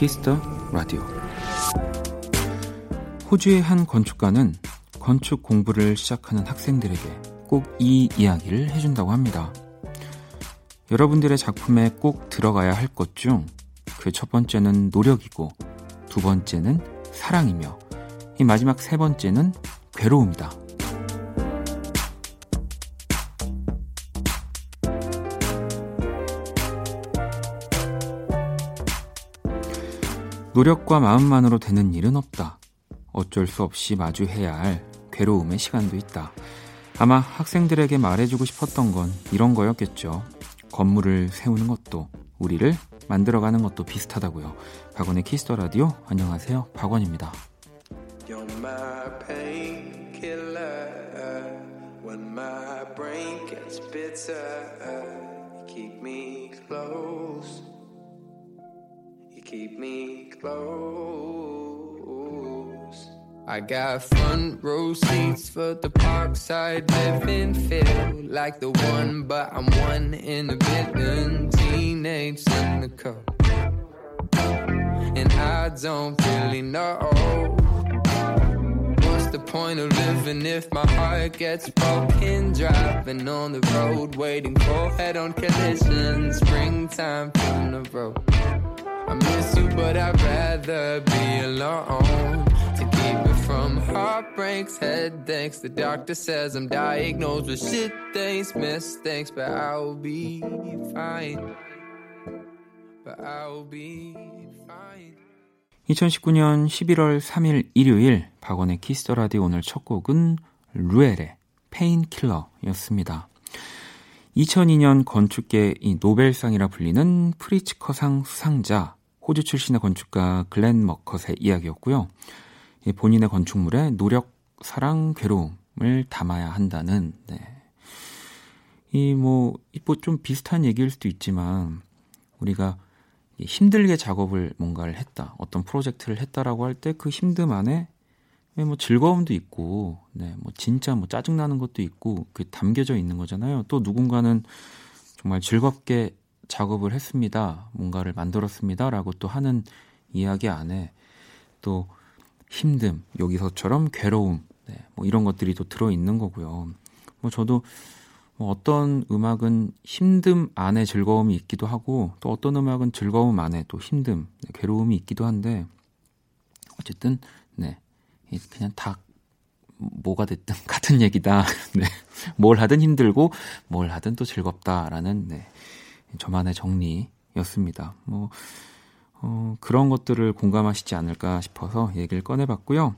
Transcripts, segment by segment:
Kiss the Radio 호주의 한 건축가는 건축 공부를 시작하는 학생들에게 꼭 이 이야기를 해준다고 합니다. 여러분들의 작품에 꼭 들어가야 할 것 중 그 첫 번째는 노력이고 두 번째는 사랑이며 이 마지막 세 번째는 괴로움이다. 노력과 마음만으로 되는 일은 없다. 어쩔 수 없이 마주해야 할 괴로움의 시간도 있다. 아마 학생들에게 말해주고 싶었던 건 이런 거였겠죠. 건물을 세우는 것도 우리를 만들어가는 것도 비슷하다고요. 박원의 Kiss the Radio 안녕하세요. 박원입니다. When my brain gets bitter. Keep me close. I got front row seats for the parkside living feel like the one, but I'm one in a billion teenage cynical. And I don't really know what's the point of living if my heart gets broken. Driving on the road, waiting for head on collision. Springtime from the road. I miss you, but I'd rather be alone to keep me from heartbreaks, headaches. The doctor says I'm diagnosed with shit things, mistakes, but I'll be fine. But I'll be fine. 2019년 11월 3일 일요일 박원의 키스터 라디오 오늘 첫 곡은 루엘의 페인킬러였습니다. 2002년 건축계 이 노벨상이라 불리는 프리츠커상 수상자 호주 출신의 건축가 글렌 머컷의 이야기였고요. 본인의 건축물에 노력, 사랑, 괴로움을 담아야 한다는 네. 이뭐 뭐좀 비슷한 얘기일 수도 있지만 우리가 힘들게 작업을 뭔가를 했다, 어떤 프로젝트를 했다라고 할 때 그 힘듦 안에 뭐 즐거움도 있고, 네, 뭐 진짜 뭐 짜증 나는 것도 있고, 그 담겨져 있는 거잖아요. 또 누군가는 정말 즐겁게 작업을 했습니다. 뭔가를 만들었습니다 라고 또 하는 이야기 안에 또 힘듦, 여기서처럼 괴로움, 네, 뭐 이런 것들이 또 들어 있는 거고요. 뭐 저도 뭐 어떤 음악은 힘듦 안에 즐거움이 있기도 하고 또 어떤 음악은 즐거움 안에 또 힘듦, 네, 괴로움이 있기도 한데 어쨌든 네 그냥 다 뭐가 됐든 같은 얘기다. 네. 뭘 하든 힘들고 뭘 하든 또 즐겁다라는 네. 저만의 정리였습니다. 뭐 어, 그런 것들을 공감하시지 않을까 싶어서 얘기를 꺼내봤고요.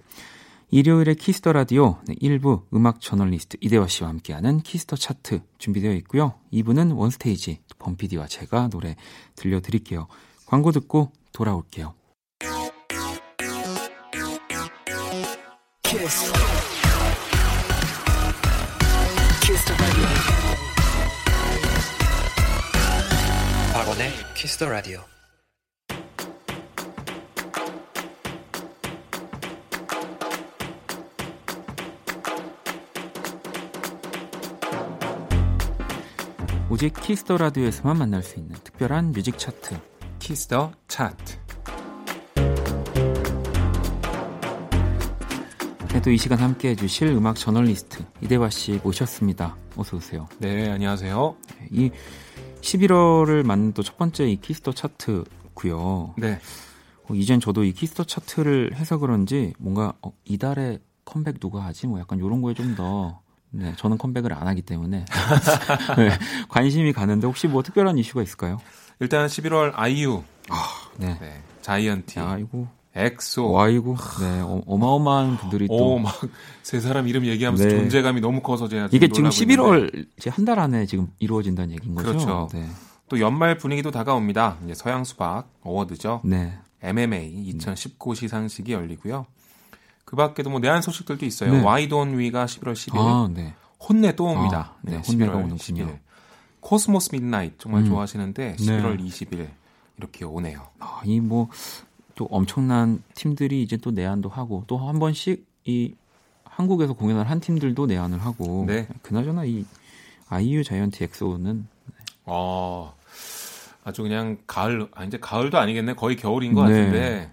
일요일에 Kiss the Radio 네, 1부 음악 저널리스트 이대화 씨와 함께하는 Kiss the Chart 준비되어 있고요. 2부는 One Stage 범피디와 제가 노래 들려드릴게요. 광고 듣고 돌아올게요. 키스. 박원의 키스터 라디오. 오직 키스터 라디오에서만 만날 수 있는 특별한 뮤직 차트 키스터 차트 네, 또이 시간 함께 해주실 음악 저널리스트 이대화 씨 모셨습니다. 어서 오세요. 네, 안녕하세요. 네, 이 11월을 맞는 또 첫 번째 이 Kiss the 차트고요. 네. 어, 이젠 저도 이 Kiss the 차트를 해서 그런지 뭔가 어, 이달에 컴백 누가 하지? 뭐 약간 이런 거에 좀 더 네, 저는 컴백을 안 하기 때문에 네, 관심이 가는데 혹시 뭐 특별한 이슈가 있을까요? 일단 11월 아이유, 아, 네. 네 자이언티, 아이고, 엑소, 아이고, 네, 어마어마한 분들이 또, 막 세 사람 이름 얘기하면서 네. 존재감이 너무 커서 제가 이게 지금 11월 한달 안에 지금 이루어진다는 얘기인 거죠. 그렇죠. 네. 또 연말 분위기도 다가옵니다. 이제 서양 수박 award죠. 네. MMA 2019 시상식이 열리고요. 그 밖에도 뭐 내한 소식들도 있어요. 네. Why Don't We가 11월 10일. 아, 네. HONNE 또 옵니다. 아, 네, 네 HONNE가 오는군요. 10일. Cosmo's Midnight 정말 음. 좋아하시는데 11월 네. 20일 이렇게 오네요. 아, 이 뭐 또 엄청난 팀들이 이제 또 내한도 하고 또 한 번씩 이 한국에서 공연을 한 팀들도 내한을 하고 네. 그나저나 이 아이유 자이언티 엑소는 어, 아주 그냥 가을, 아, 이제 가을도 아니겠네. 거의 겨울인 것 네. 같은데.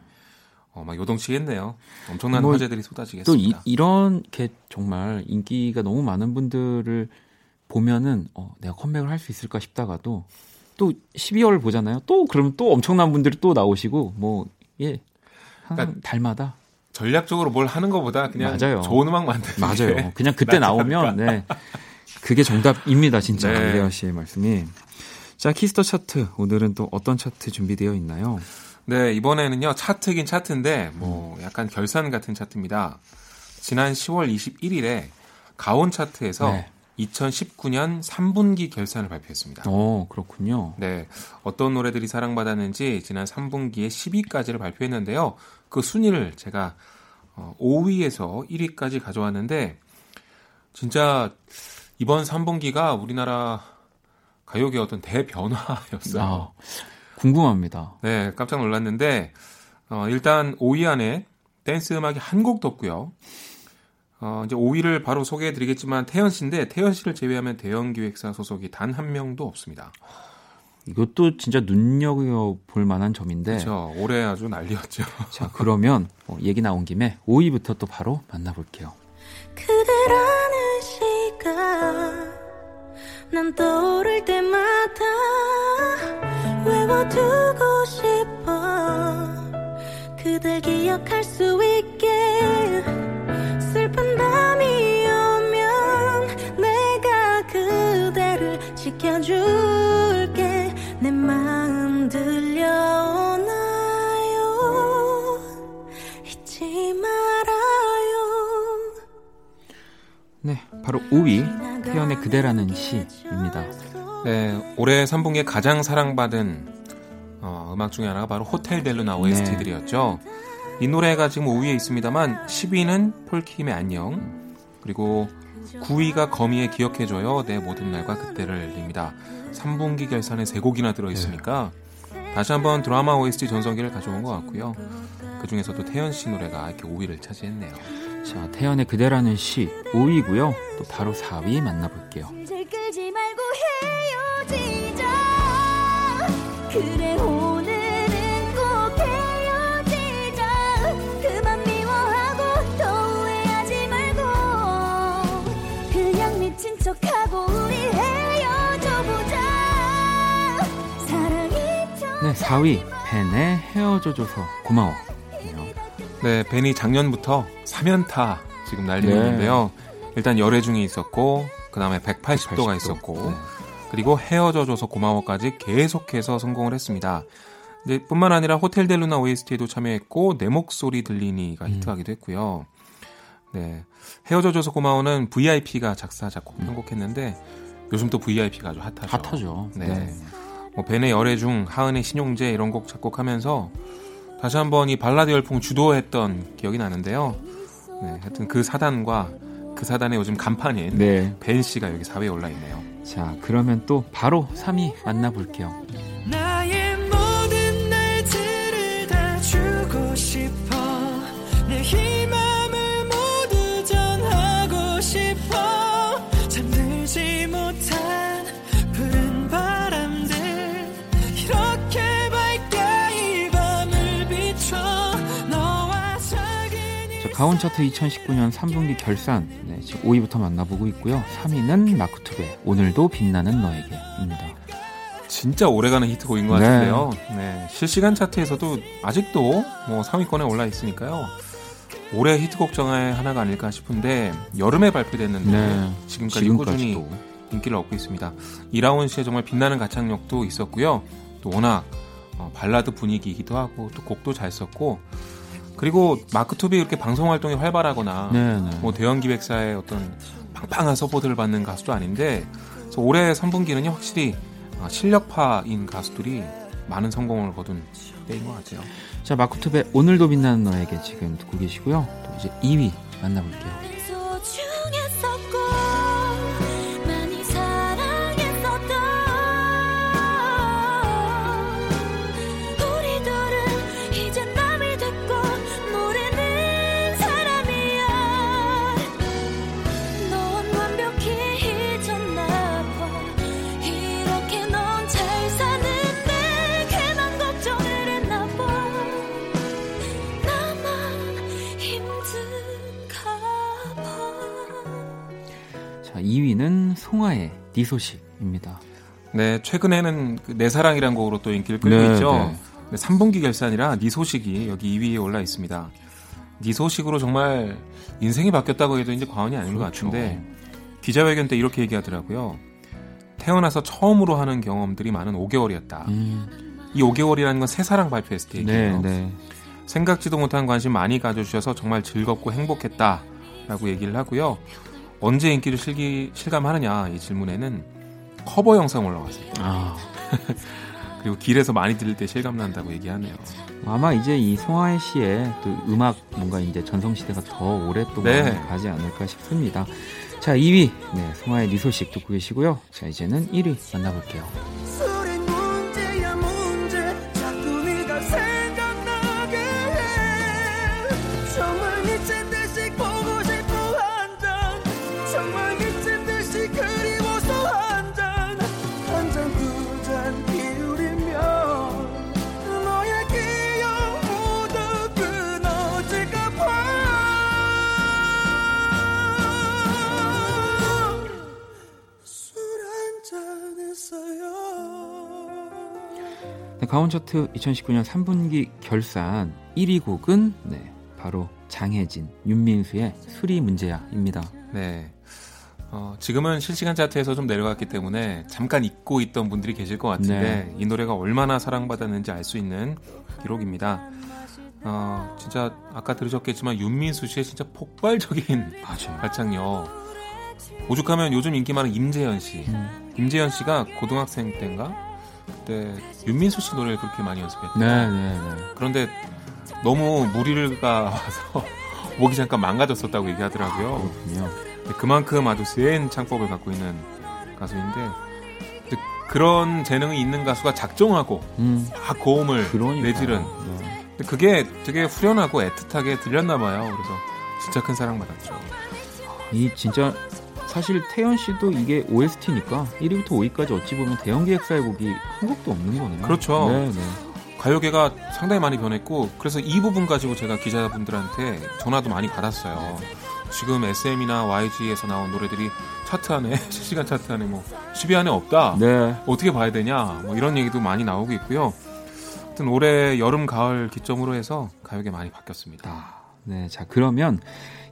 어, 막 요동치겠네요. 엄청난 뭐, 화제들이 쏟아지겠습니다. 또 이, 이렇게 정말 인기가 너무 많은 분들을 보면은 어, 내가 컴백을 할 수 있을까 싶다가도 또 12월 보잖아요. 또 그러면 또 엄청난 분들이 또 나오시고 뭐 예. 그러니까 달마다 전략적으로 뭘 하는 것보다 그냥 맞아요. 좋은 음악 만드는 맞아요. 그냥 그때 나오면 네. 그게 정답입니다, 진짜. 네. 이대화 씨의 말씀이. 자, Kiss the 차트. 오늘은 또 어떤 차트 준비되어 있나요? 네, 이번에는요, 차트긴 차트인데, 뭐, 약간 결산 같은 차트입니다. 지난 10월 21일에 가온 차트에서 네. 2019년 3분기 결산을 발표했습니다. 어, 그렇군요. 네. 어떤 노래들이 사랑받았는지 지난 3분기에 10위까지를 발표했는데요. 그 순위를 제가 5위에서 어, 1위까지 가져왔는데, 진짜 이번 3분기가 우리나라 가요계 어떤 대변화였어요. 아, 궁금합니다. 네, 깜짝 놀랐는데 어, 일단 5위 안에 댄스 음악이 한 곡도 없고요. 어, 이제 5위를 바로 소개해 드리겠지만 태연 씨인데 태연 씨를 제외하면 대형 기획사 소속이 단 한 명도 없습니다. 이것도 진짜 눈여겨 볼 만한 점인데. 그렇죠. 올해 아주 난리였죠. 자, 그러면 어, 얘기 나온 김에 5위부터 또 바로 만나 볼게요. 그대라는 시간 난 떠오를 때마다 외워두고 싶어 그댈 기억할 수 있게 네 바로 5위 태연의 그대라는 시입니다 네, 올해 3분기에 가장 사랑받은 어, 음악 중에 하나가 바로 호텔 델루나 OST들이었죠. 네. 이 노래가 지금 5위에 있습니다만 10위는 폴킴의 안녕 그리고 9위가 거미의 기억해줘요 내 모든 날과 그때를입니다. 3분기 결산에 3곡이나 들어있으니까 네. 다시 한번 드라마 OST 전성기를 가져온 것 같고요. 그 중에서도 태연 씨 노래가 이렇게 5위를 차지했네요. 자, 태연의 그대라는 시 5위고요. 또 바로 4위 만나볼게요. 네 4위 벤의 헤어져줘서 고마워 네 벤이 작년부터 3연타 지금 날리고 네. 있는데요 일단 열애 중에 있었고 그 다음에 180도가 180도. 있었고 네. 그리고 헤어져줘서 고마워까지 계속해서 성공을 했습니다. 네, 뿐만 아니라 호텔 델루나 OST에도 참여했고 내 목소리 들리니가 음. 히트하기도 했고요. 네, 헤어져줘서 고마워는 VIP가 작사 작곡 음. 편곡했는데 요즘 또 VIP가 아주 핫하죠. 핫하죠. 네. 네. 뭐 벤의 열애 중 하은의 신용재 이런 곡 작곡하면서 다시 한번 이 발라드 열풍 주도했던 기억이 나는데요. 네, 하여튼 그 사단과 그 사단의 요즘 간판인 네. 벤 씨가 여기 4위에 올라 있네요. 자, 그러면 또 바로 3위 만나볼게요. 가온 차트 2019년 3분기 결산 네, 지금 5위부터 만나보고 있고요. 3위는 마크투베 오늘도 빛나는 너에게입니다. 진짜 오래가는 히트곡인 것 네. 같은데요. 네. 실시간 차트에서도 아직도 뭐 3위권에 올라 있으니까요. 올해 히트곡 정의 하나가 아닐까 싶은데 여름에 발표됐는데 네. 지금까지 꾸준히 인기를 얻고 있습니다. 이라운 씨의 정말 빛나는 가창력도 있었고요. 또 워낙 어, 발라드 분위기이기도 하고 또 곡도 잘 썼고 그리고 마크툽이 이렇게 방송 활동이 활발하거나 네네. 네. 뭐 대형 기획사의 어떤 빵빵한 서포트를 받는 가수도 아닌데 올해 3분기는요 확실히 아, 실력파인 가수들이 많은 성공을 거둔 때인 것 같아요. 자 마크툽의 오늘도 빛나는 너에게 지금 듣고 계시고요. 또 이제 2위 만나볼게요. 송하의 네 소식입니다. 네, 최근에는 그 내 사랑이란 곡으로 또 인기를 끌고 네, 있죠. 네. 네, 3분기 결산이라 네 소식이 여기 2위에 올라 있습니다. 네 소식으로 정말 인생이 바뀌었다고 해도 이제 과언이 아닌 그렇죠. 것 같은데 기자회견 때 이렇게 얘기하더라고요. 태어나서 처음으로 하는 경험들이 많은 5개월이었다. 음. 이 5개월이라는 건 새사랑 발표했을 때 얘기예요. 네, 네. 생각지도 못한 관심 많이 가져주셔서 정말 즐겁고 행복했다라고 얘기를 하고요. 언제 인기를 실기, 실감하느냐 이 질문에는 커버 영상 올라왔을 때. 아. 그리고 길에서 많이 들을 때 실감 난다고 얘기하네요. 아마 이제 이 송하혜 씨의 또 음악 뭔가 이제 전성 시대가 더 오랫동안 네. 가지 않을까 싶습니다. 자, 2위 네, 송하의 니 소식 듣고 계시고요. 자, 이제는 1위 만나볼게요. 가온 차트 2019년 3분기 결산 1위 곡은 네, 바로 장혜진, 윤민수의 수리 문제야입니다. 네. 어, 지금은 실시간 차트에서 좀 내려갔기 때문에 잠깐 잊고 있던 분들이 계실 것 같은데 네. 이 노래가 얼마나 사랑받았는지 알 수 있는 기록입니다. 어, 진짜 아까 들으셨겠지만 윤민수 씨의 진짜 폭발적인 맞아요. 발창력. 오죽하면 요즘 인기 많은 임재현 씨. 음. 임재현 씨가 고등학생 때인가 그 때 윤민수 씨 노래를 그렇게 많이 연습했대요. 네, 네, 네. 그런데 너무 무리가 와서 목이 잠깐 망가졌었다고 얘기하더라고요. 그렇군요. 그만큼 아주 센 창법을 갖고 있는 가수인데 그런 재능이 있는 가수가 작정하고 음. 막 고음을 그러니까요. 내지른 네. 그게 되게 후련하고 애틋하게 들렸나 봐요. 그래서 진짜 큰 사랑 받았죠. 이 진짜 사실 태연 씨도 이게 OST니까 1위부터 5위까지 어찌 보면 대형 기획사의 곡이 한 곡도 없는 거네요. 그렇죠. 네, 네. 가요계가 상당히 많이 변했고 그래서 이 부분 가지고 제가 기자분들한테 전화도 많이 받았어요. 지금 SM이나 YG에서 나온 노래들이 차트 안에 실시간 차트 안에 뭐 10위 안에 없다. 네. 어떻게 봐야 되냐? 뭐 이런 얘기도 많이 나오고 있고요. 하여튼 올해 여름 가을 기점으로 해서 가요계 많이 바뀌었습니다. 아, 네, 자 그러면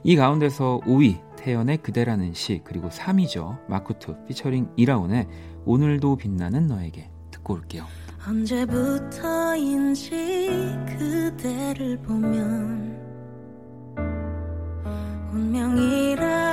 이 가운데서 5위 태연의 그대라는 시 그리고 3위죠. 마쿠투 피처링 이라운의 오늘도 빛나는 너에게 듣고 올게요. 언제부터인지 그대를 보면 운명이라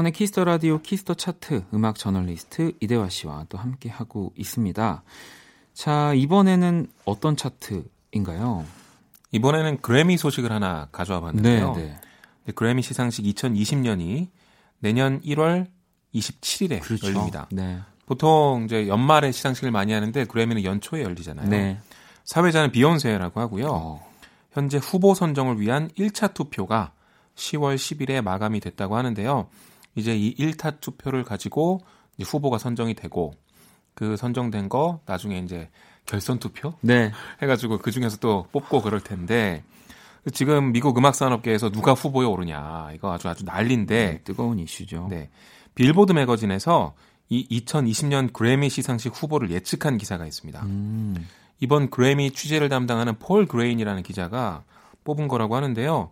박원의 Kiss the 라디오 Kiss the 차트 음악 저널리스트 이대화 씨와 또 함께 하고 있습니다. 자, 이번에는 어떤 차트인가요? 이번에는 그래미 소식을 하나 가져와 봤는데요. 네, 네. 그래미 시상식 2020년이 내년 1월 27일에 그렇죠. 열립니다. 네. 보통 이제 연말에 시상식을 많이 하는데 그래미는 연초에 열리잖아요. 네. 사회자는 비욘세라고 하고요. 어. 현재 후보 선정을 위한 1차 투표가 10월 10일에 마감이 됐다고 하는데요. 이제 이 1차 투표를 가지고 후보가 선정이 되고 그 선정된 거 나중에 이제 결선 투표 네. 해가지고 그 중에서 또 뽑고 그럴 텐데 지금 미국 음악 산업계에서 누가 후보에 오르냐 이거 아주 아주 난리인데 네, 뜨거운 이슈죠. 네. 빌보드 매거진에서 이 2020년 그래미 시상식 후보를 예측한 기사가 있습니다. 음. 이번 그래미 취재를 담당하는 폴 그레인이라는 기자가 뽑은 거라고 하는데요.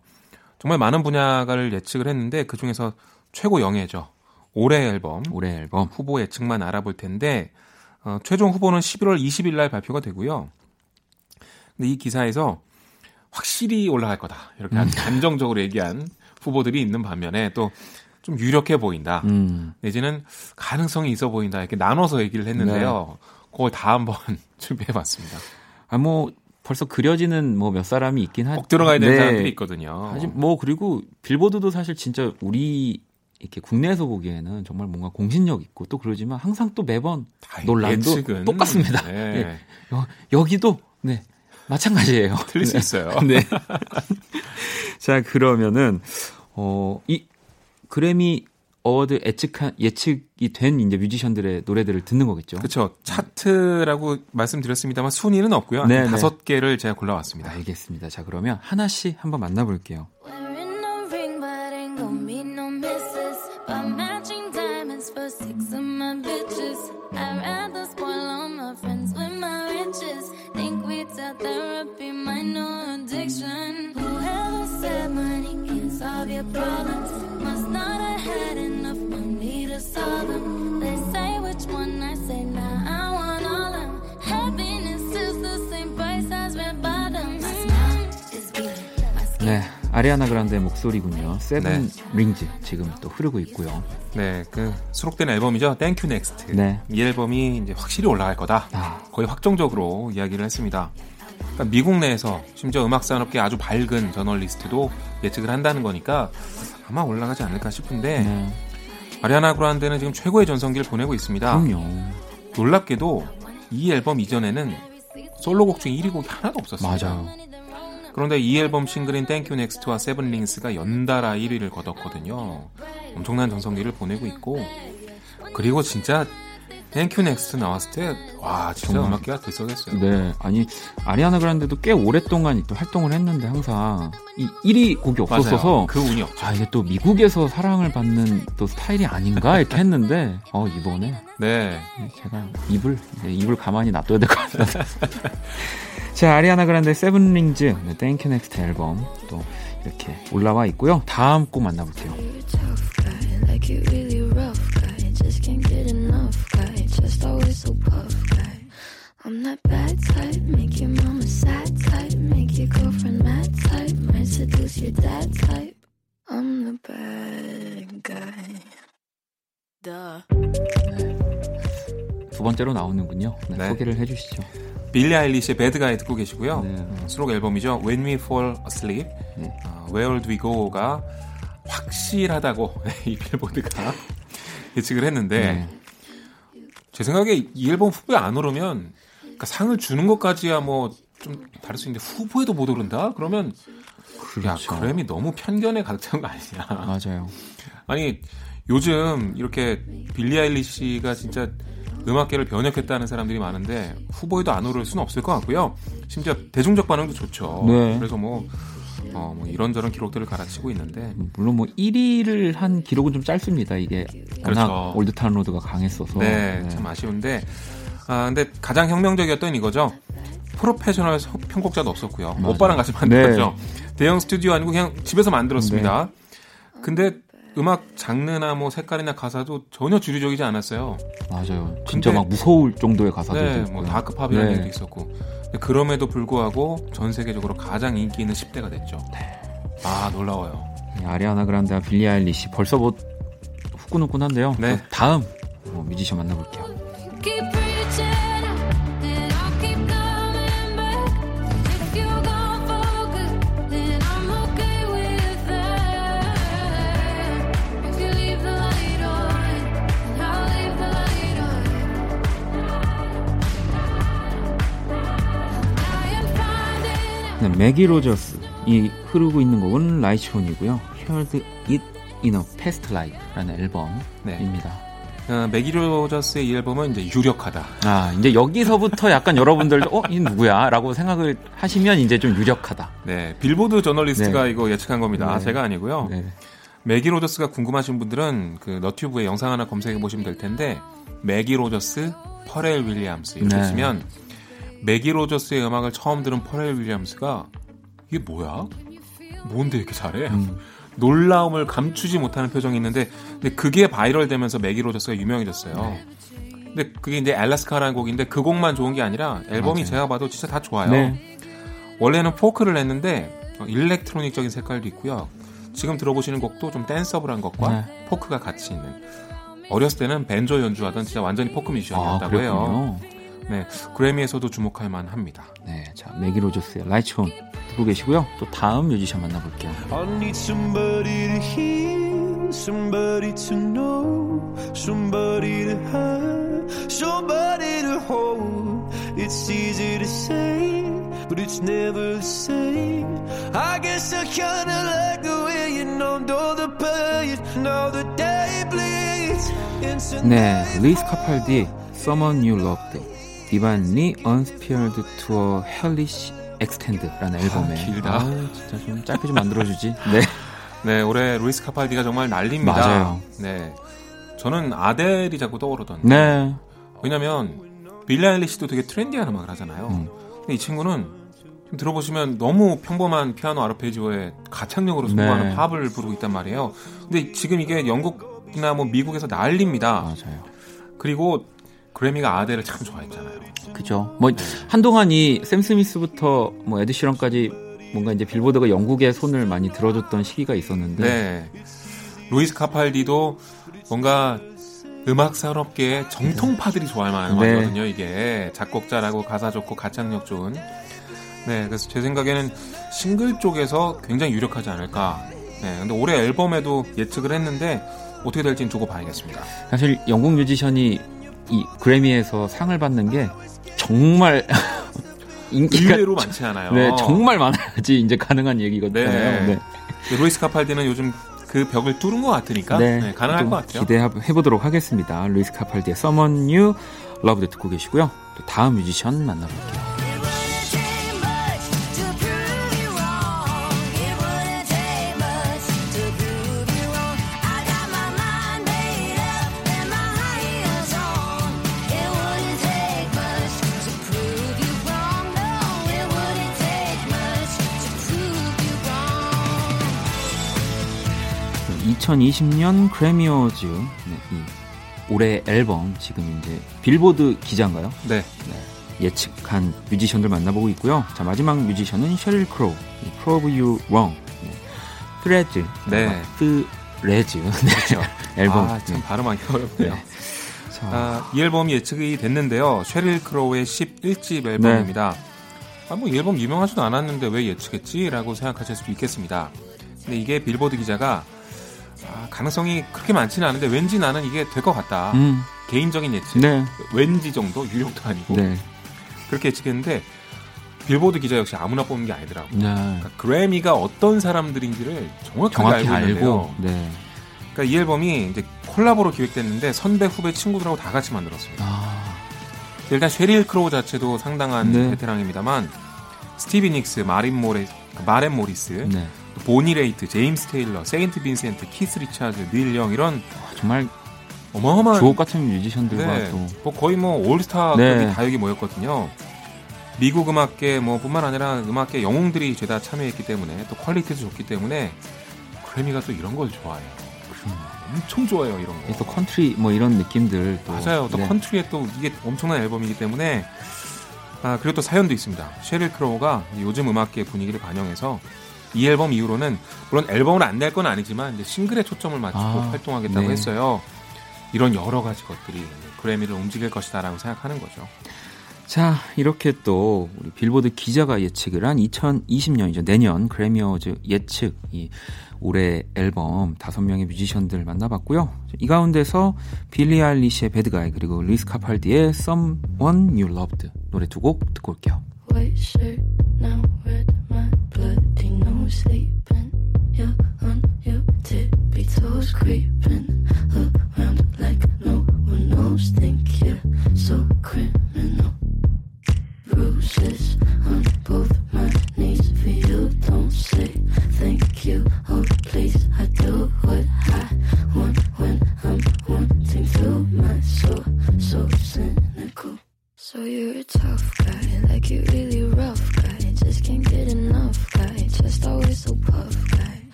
정말 많은 분야를 예측을 했는데 그 중에서 최고 영예죠. 올해 앨범, 올해 앨범 후보 예측만 알아볼 텐데 어, 최종 후보는 11월 20일 날 발표가 되고요. 근데 이 기사에서 확실히 올라갈 거다. 이렇게 음. 단정적으로 얘기한 후보들이 있는 반면에 또 좀 유력해 보인다. 음. 내지는 가능성이 있어 보인다. 이렇게 나눠서 얘기를 했는데요. 네. 그걸 다 한번 준비해 봤습니다. 아, 뭐, 벌써 그려지는 뭐 몇 사람이 있긴 하 꼭 들어가야 되는 네. 사람들이 있거든요. 사실 뭐 그리고 빌보드도 사실 진짜 우리 이렇게 국내에서 보기에는 정말 뭔가 공신력 있고 또 그러지만 항상 또 매번 논란도 예측은. 똑같습니다. 네. 네. 여기도 네. 마찬가지예요. 틀릴 수 네. 있어요. 네. 자, 그러면은 어, 이 그래미 award 예측한 예측이 된 이제 뮤지션들의 노래들을 듣는 거겠죠. 그렇죠. 차트라고 말씀드렸습니다만 순위는 없고요. 네, 네, 다섯 개를 제가 골라왔습니다. 알겠습니다. 자, 그러면 하나씩 한번 만나 볼게요. 네, 아리아나 그란데 목소리군요. Seven 네. Rings 지금 또 흐르고 있고요. 네, 그 수록된 앨범이죠. Thank U, Next. 네. 이 앨범이 이제 확실히 올라갈 거다. 아. 거의 확정적으로 이야기를 했습니다. 그러니까 미국 내에서 심지어 음악 산업계 아주 밝은 저널리스트도 예측을 한다는 거니까 아마 올라가지 않을까 싶은데 네. 아리아나 그란데는 지금 최고의 전성기를 보내고 있습니다. 그럼요. 놀랍게도 이 앨범 이전에는 솔로곡 중 1위 곡이 하나도 없었습니다. 맞아요. 그런데 이 앨범 싱글인 땡큐 넥스트와 세븐링스가 연달아 1위를 거뒀거든요. 엄청난 전성기를 보내고 있고 그리고 진짜 Thank U, Next 나왔을 때 와 진짜 정말. 음악계가 들썩했어요. 네, 아니 아리아나 그란데도 꽤 오랫동안 또 활동을 했는데 항상 이 1위 곡이 없었어서 맞아요. 그 운이 없죠. 아 이게 또 미국에서 사랑을 받는 또 스타일이 아닌가 이렇게 했는데 어 이번에 네 제가 입을 네, 입을 가만히 놔둬야 될 것 같아요. 자, 아리아나 그란데 세븐링즈 땡큐 넥스트 앨범 또 이렇게 올라와 있고요. 다음 곡 만나볼게요. I'm that bad type, make your mama sad type, make your girlfriend mad type, might seduce your dad type. I'm the bad guy. Duh. 네. 두 번째로 나오는군요. 네, 네. 소개를 해주시죠. 빌리 아일리시의 배드가이 듣고 계시고요. 네. 어, 수록 앨범이죠. When We Fall Asleep, 네. 어, Where Do We Go가 확실하다고 이 빌보드가 예측을 했는데 네. 제 생각에 이 앨범 후보에 안 오르면 그러니까 상을 주는 것까지야 뭐 좀 다를 수 있는데 후보에도 못 오른다? 그러면 그렇죠. 야 그램이 너무 편견에 가득 찬 거 아니냐? 맞아요. 아니 요즘 이렇게 빌리 아일리시가 진짜 음악계를 변혁했다는 사람들이 많은데 후보에도 안 오를 수는 없을 것 같고요. 심지어 대중적 반응도 좋죠. 네. 그래서 뭐, 어, 뭐 이런저런 기록들을 갈아치고 있는데 물론 뭐 1위를 한 기록은 좀 짧습니다. 이게 워낙 그렇죠. Old Town Road가 강했어서 네, 네, 참 아쉬운데 아 근데 가장 혁명적이었던 이거죠. 프로페셔널 편곡자도 없었고요. 맞아. 오빠랑 같이 만들었죠. 네. 대형 스튜디오 아니고 그냥 집에서 만들었습니다. 네. 근데 음악 장르나 뭐 색깔이나 가사도 전혀 주류적이지 않았어요. 맞아요. 진짜 막 무서울 정도의 가사도 네, 있고. 뭐 다크팝이라는 네. 얘기도 있었고. 그럼에도 불구하고 전 세계적으로 가장 인기 있는 10대가 됐죠. 네. 아 놀라워요. 네, 아리아나 그란데와 빌리 아일리시 벌써 뭐 후끈후끈한데요. 네. 다음 뭐 뮤지션 만나볼게요. 네, 매기 로저스 이 흐르고 있는 곡은 Light On이고요. Heard It in a Past Life라는 앨범입니다. 네. 어, 매기 로저스의 이 앨범은 이제 유력하다. 아, 이제 여기서부터 약간 여러분들도 어, 이 누구야? 라고 생각을 하시면 이제 좀 유력하다. 네. 빌보드 저널리스트가 네. 이거 예측한 겁니다. 네. 제가 아니고요. 네. 매기 로저스가 궁금하신 분들은 그 너튜브에 영상 하나 검색해 보시면 될 텐데 매기 로저스, 퍼렐 윌리엄스 이렇게 네. 치면 매기 로저스의 음악을 처음 들은 퍼렐 윌리엄스가 이게 뭐야? 뭔데 이렇게 잘해? 음. 놀라움을 감추지 못하는 표정이 있는데 근데 그게 바이럴 되면서 매기 로저스가 유명해졌어요. 네. 근데 그게 이제 알라스카라는 곡인데 그 곡만 좋은 게 아니라 앨범이 맞아요. 제가 봐도 진짜 다 좋아요. 네. 원래는 포크를 냈는데 어, electronic적인 색깔도 있고요. 지금 들어보시는 곡도 좀 danceable한 것과 네. 포크가 같이 있는. 어렸을 때는 밴조 연주하던 진짜 완전히 포크 뮤지션이었다고 아, 해요. 네, 그래미에서도 주목할 만합니다. 네, 자 맥이 로저스의 라이츠 온 듣고 계시고요. 또 다음 뮤지션 만나볼게요. I need somebody to hear, somebody to know, somebody to have, somebody to hold. It's easy to say, but it's never the same. I guess I kinda like the way you know the pain, now the day bleeds. 네, 루이스 카팔디, Someone You Loved. Divinely Uninspired to a Hellish Extent라는 앨범에 아, 길다. 아, 진짜 좀 짧게 좀 만들어주지. 네. 네, 올해 루이스 카팔디가 정말 난립니다. 맞아요. 네. 저는 아델이 자꾸 떠오르던데. 네. 왜냐면 빌리 아일리시도 되게 트렌디한 음악을 하잖아요. 음. 근데 이 친구는 좀 들어보시면 너무 평범한 피아노 아르페지오에 가창력으로 승부하는 네. 팝을 부르고 있단 말이에요. 근데 지금 이게 영국이나 뭐 미국에서 난립니다. 맞아요. 그리고 그래미가 아델을 참 좋아했잖아요. 그죠. 뭐 네. 한동안 이 샘 스미스부터 뭐 에드 시런까지 뭔가 이제 빌보드가 영국의 손을 많이 들어줬던 시기가 있었는데. 네. 루이스 카팔디도 뭔가 음악 산업계의 정통파들이 좋아할 만한 네. 음악이거든요. 이게 작곡자라고 가사 좋고 가창력 좋은. 네, 그래서 제 생각에는 싱글 쪽에서 굉장히 유력하지 않을까. 네, 근데 올해 앨범에도 예측을 했는데 어떻게 될지는 두고 봐야겠습니다. 사실 영국 뮤지션이 이 그래미에서 상을 받는 게 정말 인기가 의외로 많지 않아요. 네, 정말 많아야지 이제 가능한 얘기거든요. 네. 네. 루이스 카팔디는 요즘 그 벽을 뚫은 것 같으니까 네, 네, 가능할 것 같아요. 기대해 보도록 하겠습니다. 루이스 카팔디의 Someone You Loved 듣고 계시고요. 또 다음 뮤지션 만나볼게요. 2020년 그래미어즈 네, 이 올해 앨범 지금 이제 빌보드 기자인가요? 네. 네. 예측한 뮤지션들 만나보고 있고요. 자 마지막 뮤지션은 쉐릴 크로우, Prove You Wrong, 네. Threads, 네, Threads, 네. 그렇죠. 앨범. 아, 참 발음하기 어렵네요. 네. 아, 이 앨범이 예측이 됐는데요. 쉐릴 크로우의 11집 앨범입니다. 네. 아, 뭐, 이 앨범 유명하지도 않았는데 왜 예측했지? 라고 생각하실 수도 있겠습니다. 근데 이게 빌보드 기자가 아, 가능성이 그렇게 많지는 않은데 왠지 나는 이게 될 것 같다. 음. 개인적인 예측. 네. 왠지 정도 유력도 아니고 네. 그렇게 예측했는데 빌보드 기자 역시 아무나 뽑는 게 아니더라고요. 네. 그러니까 그래미가 어떤 사람들인지를 정확하게 정확히 알고 있는데요. 네. 그러니까 이 앨범이 이제 콜라보로 기획됐는데 선배 후배 친구들하고 다 같이 만들었습니다. 아. 일단 쉐릴 크로우 자체도 상당한 네. 베테랑입니다만 스티비 닉스, 마린 모레, 마렌 모리스, 네. 보니 레이트, 제임스 테일러, 세인트 빈센트, 키스 리차드, 닐 영 이런 정말 어마어마한 주옥 같은 뮤지션들과 네, 또 뭐 거의 뭐 올스타급이 네. 다 여기 모였거든요. 미국 음악계 뭐 뿐만 아니라 음악계 영웅들이 죄다 참여했기 때문에 또 퀄리티도 좋기 때문에 그래미가 또 이런 걸 좋아해요. 엄청 좋아요 이런 거. 또 컨트리 뭐 이런 느낌들 또 맞아요. 또 네. 컨트리에 또 이게 엄청난 앨범이기 때문에 아 그리고 또 사연도 있습니다. 쉐릴 크로우가 요즘 음악계 분위기를 반영해서 이 앨범 이후로는 물론 앨범을 안 낼 건 아니지만 이제 싱글에 초점을 맞추고 아, 활동하겠다고 네. 했어요. 이런 여러 가지 것들이 그래미를 움직일 것이다라고 생각하는 거죠. 자, 이렇게 또 우리 빌보드 기자가 예측을 한 2020년이죠. 내년 그래미 어워즈 예측 이 올해 앨범 다섯 명의 뮤지션들 만나봤고요. 이 가운데서 빌리 아일리시의 Bad Guy 그리고 루이스 카팔디의 Someone You Loved 노래 두 곡 듣고 올게요. Sleeping. You're on your tippy toes, creeping around like no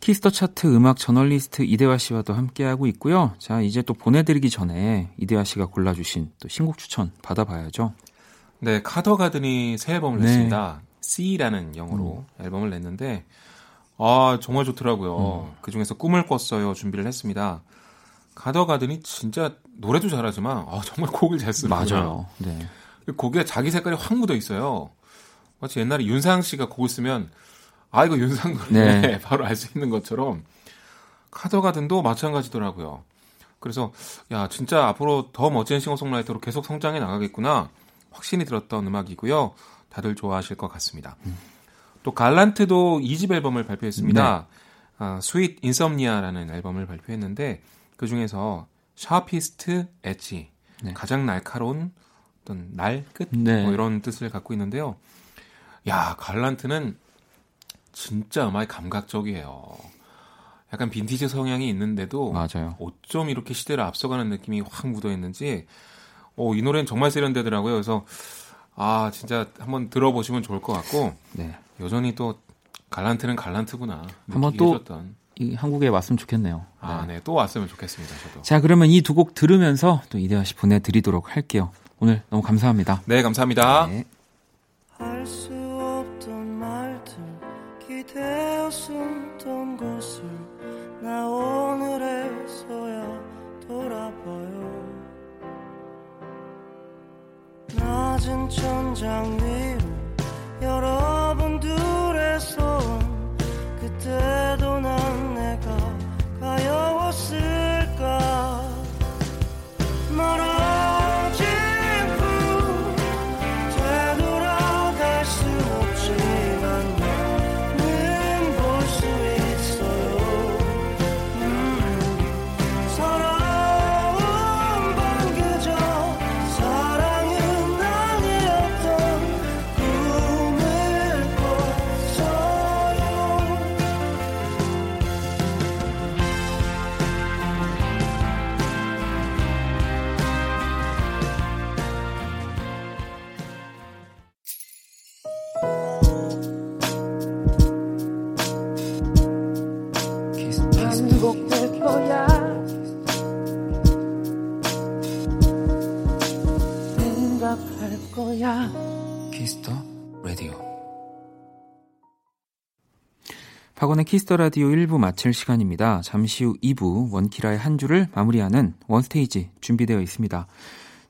Kiss the 차트 음악 저널리스트 이대화 씨와도 함께하고 있고요. 자, 이제 또 보내드리기 전에 이대화 씨가 골라주신 또 신곡 추천 받아봐야죠. 네, 카더 가든이 새 앨범을 네. 냈습니다. C라는 영어로 음. 앨범을 냈는데, 아, 정말 좋더라고요. 음. 그 중에서 꿈을 꿨어요 준비를 했습니다. 카더 가든이 진짜 노래도 잘하지만, 아, 정말 곡을 잘 쓰는 맞아요. 네. 곡에 자기 색깔이 확 묻어 있어요. 마치 옛날에 윤상 씨가 곡을 쓰면 아 이거 윤상 노래 네. 바로 알 수 있는 것처럼 카더가든도 마찬가지더라고요. 그래서 야 진짜 앞으로 더 멋진 싱어송라이터로 계속 성장해 나가겠구나 확신이 들었던 음악이고요. 다들 좋아하실 것 같습니다. 음. 또 갈란트도 2집 앨범을 발표했습니다. 네. 아, Sweet Insomnia라는 앨범을 발표했는데 그 중에서 Sharpest Edge 네. 가장 날카로운 어떤 날 끝? 네. 뭐 이런 뜻을 갖고 있는데요. 야 갈란트는 진짜 음악이 감각적이에요. 약간 빈티지 성향이 있는데도 맞아요. 어쩜 이렇게 시대를 앞서가는 느낌이 확 묻어 있는지 어, 이 노래는 정말 세련되더라고요. 그래서 아 진짜 한번 들어보시면 좋을 것 같고 네. 여전히 또 갈란트는 갈란트구나. 한번 또이 한국에 왔으면 좋겠네요. 아, 네. 네. 또 왔으면 좋겠습니다. 저도. 자, 그러면 이 두 곡 들으면서 또 이대화 씨 보내드리도록 할게요. 오늘 너무 감사합니다. 네, 감사합니다. 네. 낮은 천장 위 Kiss the Radio 1부 마칠 시간입니다. 잠시 후 2부 원키라의 한 주를 마무리하는 원스테이지 준비되어 있습니다.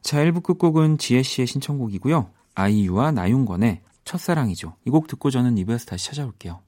자, 1부 끝곡은 지혜 씨의 신청곡이고요. 아이유와 나윤권의 첫사랑이죠. 이 곡 듣고 저는 2부에서 다시 찾아올게요.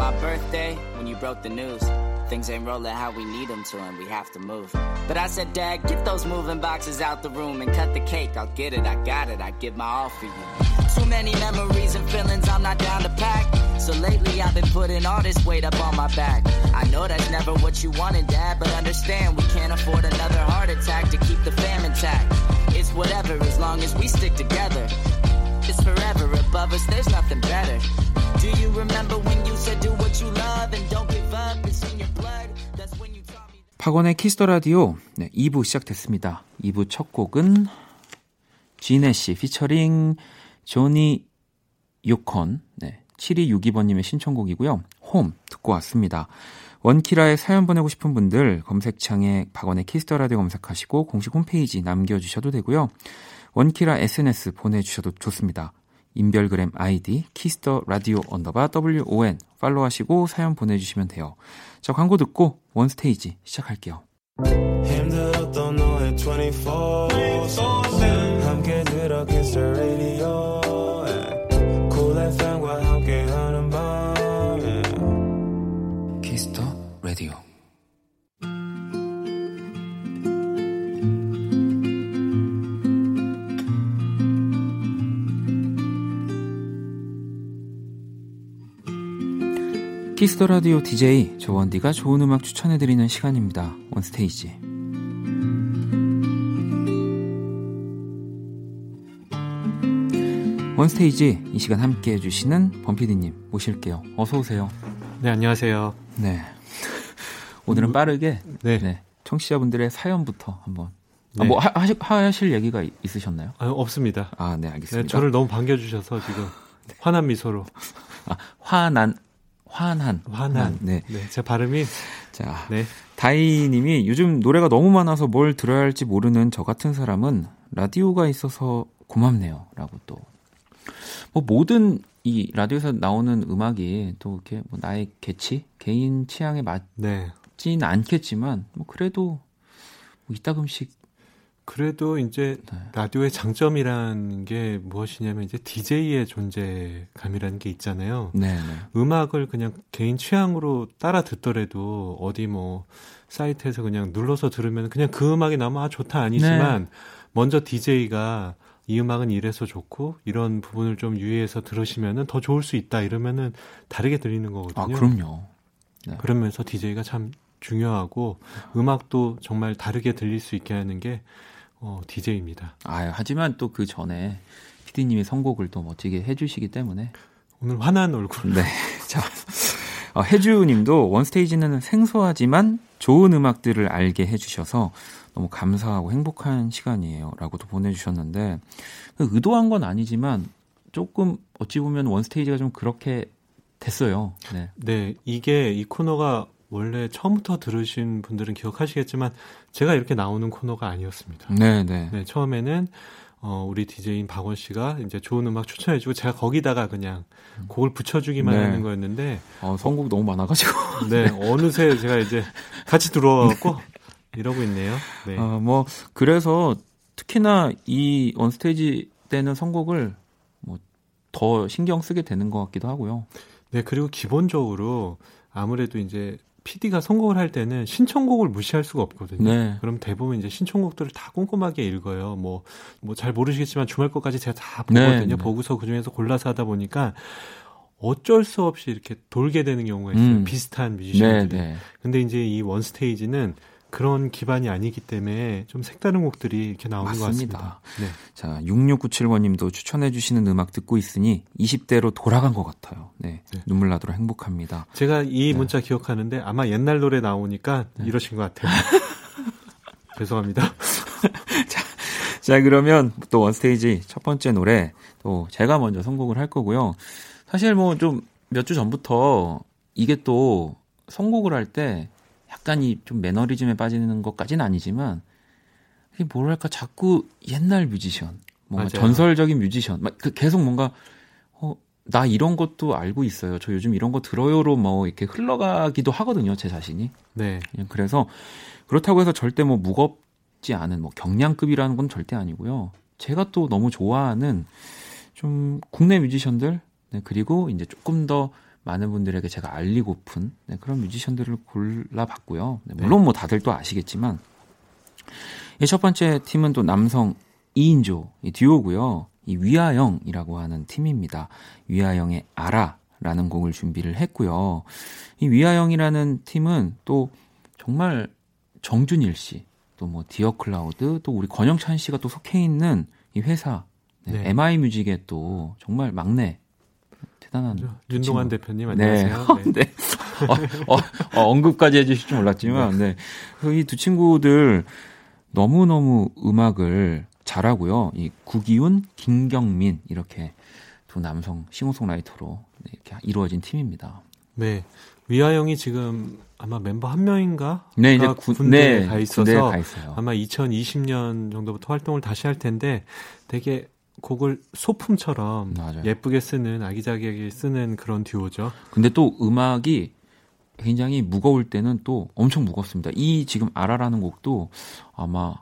My birthday when you broke the news. Things ain't rolling how we need them to, and we have to move. But I said, Dad, get those moving boxes out the room and cut the cake. I'll get it, I got it, I give my all for you. Too many memories and feelings I'm not down to pack. So lately I've been putting all this weight up on my back. I know that's never what you wanted, Dad, but understand we can't afford another heart attack to keep the fam intact. It's whatever as long as we stick together. It's forever above us, there's nothing better. Do you remember when you said do what you love and don't give up? It's in your blood. That's when you taught me. 박원의 Kiss the Radio 네, 2부 시작됐습니다. 2부 첫 곡은 gnash 피처링 조니 유콘 네, 7262번님의 신청곡이고요. 홈 듣고 왔습니다. 원키라에 사연 보내고 싶은 분들 검색창에 박원의 Kiss the Radio 검색하시고 공식 홈페이지 남겨주셔도 되고요. 원키라 SNS 보내주셔도 좋습니다. 인별그램 아이디 Kiss the Radio 언더바 WON 팔로우하시고 사연 보내주시면 돼요. 저 광고 듣고 원스테이지 시작할게요. 힘들었던 너의 24, 24. 키스 더 라디오 DJ 조원디가 좋은 음악 추천해드리는 시간입니다. 원스테이지. 원스테이지 이 시간 함께 해주시는 범피디님 모실게요. 어서 오세요. 네, 안녕하세요. 네. 오늘은 빠르게 네. 네, 청취자분들의 사연부터 한번 아, 네. 뭐 하, 하실, 하실 얘기가 있- 있으셨나요? 아, 없습니다. 아, 네, 네, 알겠습니다. 저를 너무 반겨주셔서 지금 환한 미소로 아, 화난 화난 환한. 네. 네, 제 발음이 자, 네, 다이님이 요즘 노래가 너무 많아서 뭘 들어야 할지 모르는 저 같은 사람은 라디오가 있어서 고맙네요 라고 또 뭐 모든 이 라디오에서 나오는 음악이 또 이렇게 뭐 나의 개취 개인 취향에 맞 네. 진 않겠지만 뭐 그래도 뭐 이따금씩 그래도 이제 네. 라디오의 장점이라는 게 무엇이냐면 이제 DJ의 존재감이라는 게 있잖아요. 네 네 음악을 그냥 개인 취향으로 따라 듣더라도 어디 뭐 사이트에서 그냥 눌러서 들으면 그냥 그 음악이 나면 아 좋다 아니지만 네. 먼저 DJ가 이 음악은 이래서 좋고 이런 부분을 좀 유의해서 들으시면은 더 좋을 수 있다 이러면은 다르게 들리는 거거든요. 아 그럼요 그러면서 DJ가 참 중요하고 음악도 정말 다르게 들릴 수 있게 하는 게 어, DJ입니다. 아 하지만 또 그 전에 피디님이 선곡을 또 멋지게 해주시기 때문에 오늘 환한 얼굴. 네. 자, 어, 혜주님도 원스테이지는 생소하지만 좋은 음악들을 알게 해주셔서 너무 감사하고 행복한 시간이에요.라고도 보내주셨는데 그 의도한 건 아니지만 조금 어찌 보면 원스테이지가 좀 그렇게 됐어요. 네. 네, 이게 이 코너가 원래 처음부터 들으신 분들은 기억하시겠지만 제가 이렇게 나오는 코너가 아니었습니다. 네, 네. 네, 처음에는 어, 우리 DJ인 박원 씨가 이제 좋은 음악 추천해주고 제가 거기다가 그냥 곡을 붙여주기만 네. 하는 거였는데 어, 선곡 너무 많아가지고. 네, 어느새 제가 이제 같이 들어와갖고 이러고 있네요. 네. 어, 뭐, 그래서 특히나 이 원스테이지 때는 선곡을 뭐 더 신경 쓰게 되는 것 같기도 하고요. 네, 그리고 기본적으로 아무래도 이제 PD가 선곡을 할 때는 신청곡을 무시할 수가 없거든요. 네. 그럼 대부분 이제 신청곡들을 다 꼼꼼하게 읽어요. 뭐, 뭐 잘 모르시겠지만 주말 것까지 제가 다 네, 보거든요. 네. 보고서 그 중에서 골라서 하다 보니까 어쩔 수 없이 이렇게 돌게 되는 경우가 있어요. 음. 비슷한 네, 뮤지션들이. 네. 근데 이제 이 원스테이지는 그런 기반이 아니기 때문에 좀 색다른 곡들이 이렇게 나오는 맞습니다. 것 같습니다. 네. 자, 6697번님도 추천해 주시는 음악 듣고 있으니 20대로 돌아간 것 같아요. 네. 네. 눈물 나도록 행복합니다. 제가 이 네. 문자 기억하는데 아마 옛날 노래 나오니까 이러신 것 같아요. 죄송합니다. 자, 그러면 또 원스테이지 첫 번째 노래 또 제가 먼저 선곡을 할 거고요. 사실 뭐 좀 몇 주 전부터 이게 또 선곡을 할때 약간 이 좀 매너리즘에 빠지는 것까지는 아니지만 이게 뭐랄까 자꾸 옛날 뮤지션, 뭔가 맞아요. 전설적인 뮤지션, 막그 계속 뭔가 어 나 이런 것도 알고 있어요. 저 요즘 이런 거 들어요로 뭐 이렇게 흘러가기도 하거든요. 제 자신이. 네. 그래서 그렇다고 해서 절대 뭐 무겁지 않은 뭐 경량급이라는 건 절대 아니고요. 제가 또 너무 좋아하는 좀 국내 뮤지션들 네, 그리고 이제 조금 더 많은 분들에게 제가 알리고픈 네, 그런 뮤지션들을 골라봤고요. 네, 물론 뭐 다들 또 아시겠지만 첫 번째 팀은 또 남성 2인조 듀오고요. 이 위아영이라고 하는 팀입니다. 위아영의 아라라는 곡을 준비를 했고요. 이 위아영이라는 팀은 또 정말 정준일 씨, 또 뭐 디어 클라우드, 또 우리 권영찬 씨가 또 속해 있는 이 회사 네, 네. MY 뮤직의 또 정말 막내 대단한 윤동환 대표님 안녕하세요. 네. 네. 어, 어, 어, 언급까지 해주실 줄 몰랐지만 네. 네. 이 두 친구들 너무 너무 음악을 잘하고요. 이 구기훈, 김경민 이렇게 두 남성 싱어송라이터로 네, 이렇게 이루어진 팀입니다. 네. 위아영이 지금 아마 멤버 한 명인가? 네, 이제 구, 군대에 네, 가 있어서 가 아마 2020년 정도부터 활동을 다시 할 텐데 되게 곡을 소품처럼 맞아요. 예쁘게 쓰는 아기자기하게 쓰는 그런 듀오죠. 근데 또 음악이 굉장히 무거울 때는 또 엄청 무겁습니다. 이 지금 아라라는 곡도 아마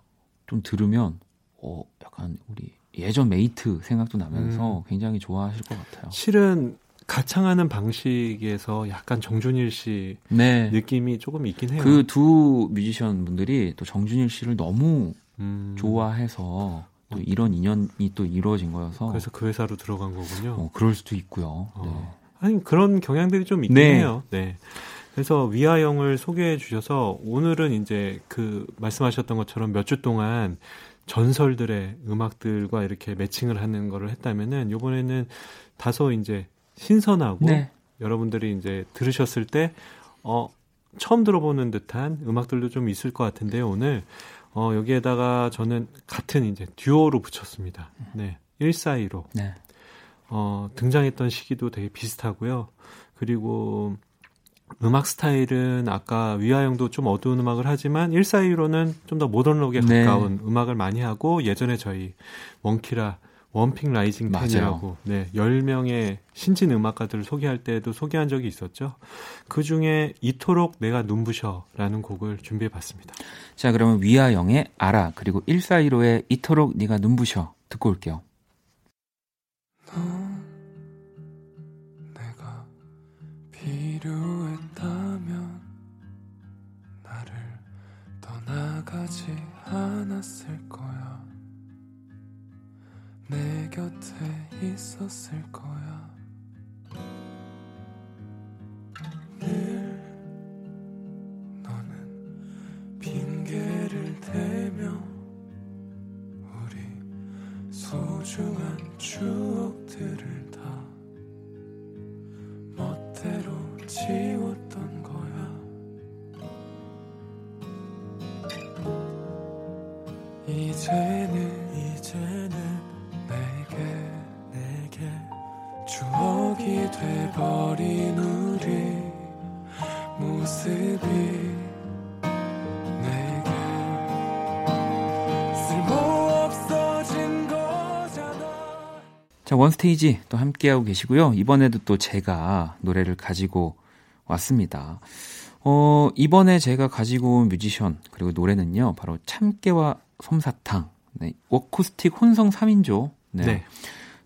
좀 들으면 어 약간 우리 예전 메이트 생각도 나면서 음. 굉장히 좋아하실 것 같아요. 실은 가창하는 방식에서 약간 정준일 씨 네. 느낌이 조금 있긴 해요. 그 두 뮤지션 분들이 또 정준일 씨를 너무 음. 좋아해서 또 이런 인연이 또 이루어진 거여서 그래서 그 회사로 들어간 거군요. 어, 그럴 수도 있고요. 어. 네. 아니 그런 경향들이 좀 있긴 네. 해요. 네. 그래서 위아영을 소개해 주셔서 오늘은 이제 그 말씀하셨던 것처럼 몇 주 동안 전설들의 음악들과 이렇게 매칭을 하는 거를 했다면은 이번에는 다소 이제 신선하고 네. 여러분들이 이제 들으셨을 때 어, 처음 들어보는 듯한 음악들도 좀 있을 것 같은데요. 오늘 어, 여기에다가 저는 같은 이제 듀오로 붙였습니다. 네. 142로. 네. 어, 등장했던 시기도 되게 비슷하고요. 그리고 음악 스타일은 아까 위아영도 좀 어두운 음악을 하지만 142로는 좀 더 모던록에 네. 가까운 네. 음악을 많이 하고 예전에 저희 원키라 원픽 라이징 팬이라고 네, 10명의 신진 음악가들을 소개할 때도 소개한 적이 있었죠. 그 중에 이토록 내가 눈부셔라는 곡을 준비해 봤습니다. 자, 그러면 위아영의 알아 그리고 1415의 이토록 네가 눈부셔 듣고 올게요. 내가 필요했다면 나를 떠나가지 않았을 거야. 내 곁에 있었을 거야. 늘 너는 핑계를 대며 우리 소중한 추억들을 원스테이지 또 함께하고 계시고요 이번에도 또 제가 노래를 가지고 왔습니다 어, 이번에 제가 가지고 온 뮤지션 그리고 노래는요 바로 참깨와 솜사탕 네, 어쿠스틱 혼성 3인조 네. 네.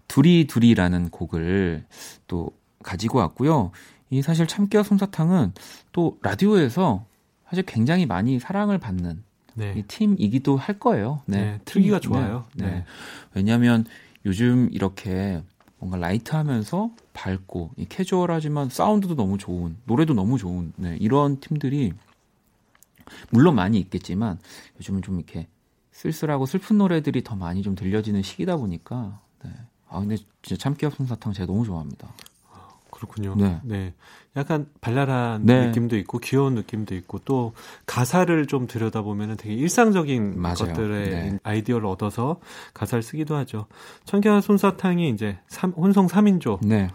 둘이 둘이라는 곡을 또 가지고 왔고요. 이 사실 참깨와 솜사탕은 또 라디오에서 사실 굉장히 많이 사랑을 받는 네. 이 팀이기도 할 거예요. 네, 네 틀기가 좋아요. 네. 네. 왜냐하면 요즘 이렇게 뭔가 라이트하면서 밝고 이 캐주얼하지만 사운드도 너무 좋은 노래도 너무 좋은 네, 이런 팀들이 물론 많이 있겠지만 요즘은 좀 이렇게 쓸쓸하고 슬픈 노래들이 더 많이 좀 들려지는 시기다 보니까 네. 아 근데 진짜 참깨와 솜사탕 제가 너무 좋아합니다. 그렇군요. 네. 네. 약간 발랄한 네. 느낌도 있고 귀여운 느낌도 있고 또 가사를 좀 들여다보면 되게 일상적인 맞아요. 것들의 네. 아이디어를 얻어서 가사를 쓰기도 하죠. 참깨와 솜사탕이 이제 3, 혼성 3인조. 네.